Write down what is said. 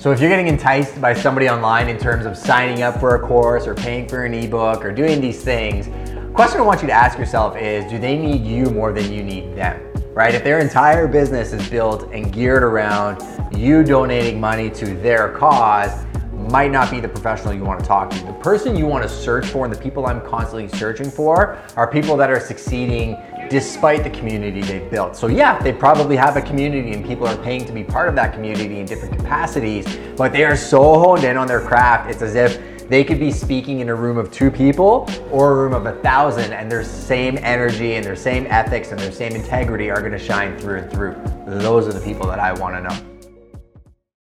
So if you're getting enticed by somebody online in terms of signing up for a course or paying for an ebook or doing these things, question I want you to ask yourself is do they need you more than you need them? Right? If their entire business is built and geared around you donating money to their cause, might not be the professional you want to talk to. The person you want to search for and the people I'm constantly searching for are people that are succeeding despite the community they've built. So yeah, they probably have a community and people are paying to be part of that community in different capacities, but they are so honed in on their craft, it's as if they could be speaking in a room of two people or a room of a thousand and their same energy and their same ethics and their same integrity are gonna shine through and through. Those are the people that I wanna know.